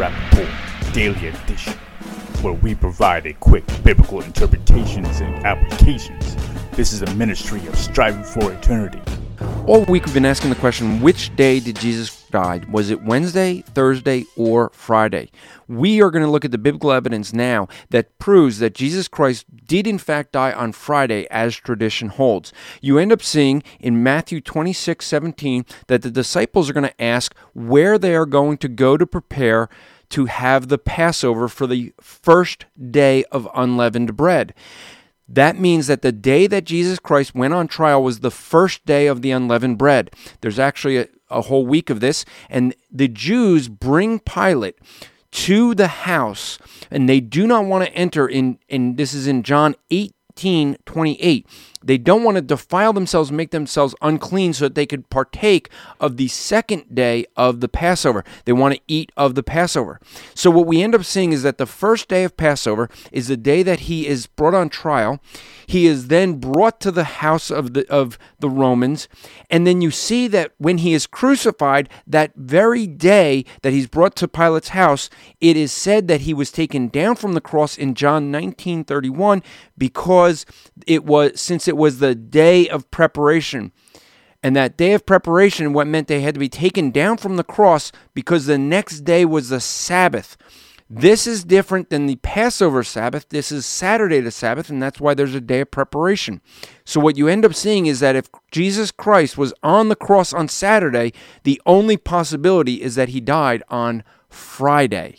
Rapp Report Daily Edition, where we provide a quick biblical interpretations and applications. This is a ministry of striving for eternity. All week we've been asking the question which day did Jesus die? Was it Wednesday, Thursday, or Friday? We are going to look at the biblical evidence now that proves that Jesus Christ did in fact die on Friday as tradition holds. You end up seeing in Matthew 26 17 that the disciples are going to ask where they are going to go to prepare to have the Passover for the first day of unleavened bread. That means that the day that Jesus Christ went on trial was the first day of the unleavened bread. There's actually a, a whole week of this, and the Jews bring Pilate to the house, and they do not want to enter in, and this is in John 18 28. They don't want to defile themselves, make themselves unclean so that they could partake of the second day of the Passover. They want to eat of the Passover. So, what we end up seeing is that the first day of Passover is the day that he is brought on trial. He is then brought to the house of the, of the Romans. And then you see that when he is crucified, that very day that he's brought to Pilate's house, it is said that he was taken down from the cross in John 19 31 because it was, since it was the day of preparation. And that day of preparation, what meant they had to be taken down from the cross because the next day was the Sabbath. This is different than the Passover Sabbath. This is Saturday the Sabbath, and that's why there's a day of preparation. So, what you end up seeing is that if Jesus Christ was on the cross on Saturday, the only possibility is that he died on Friday.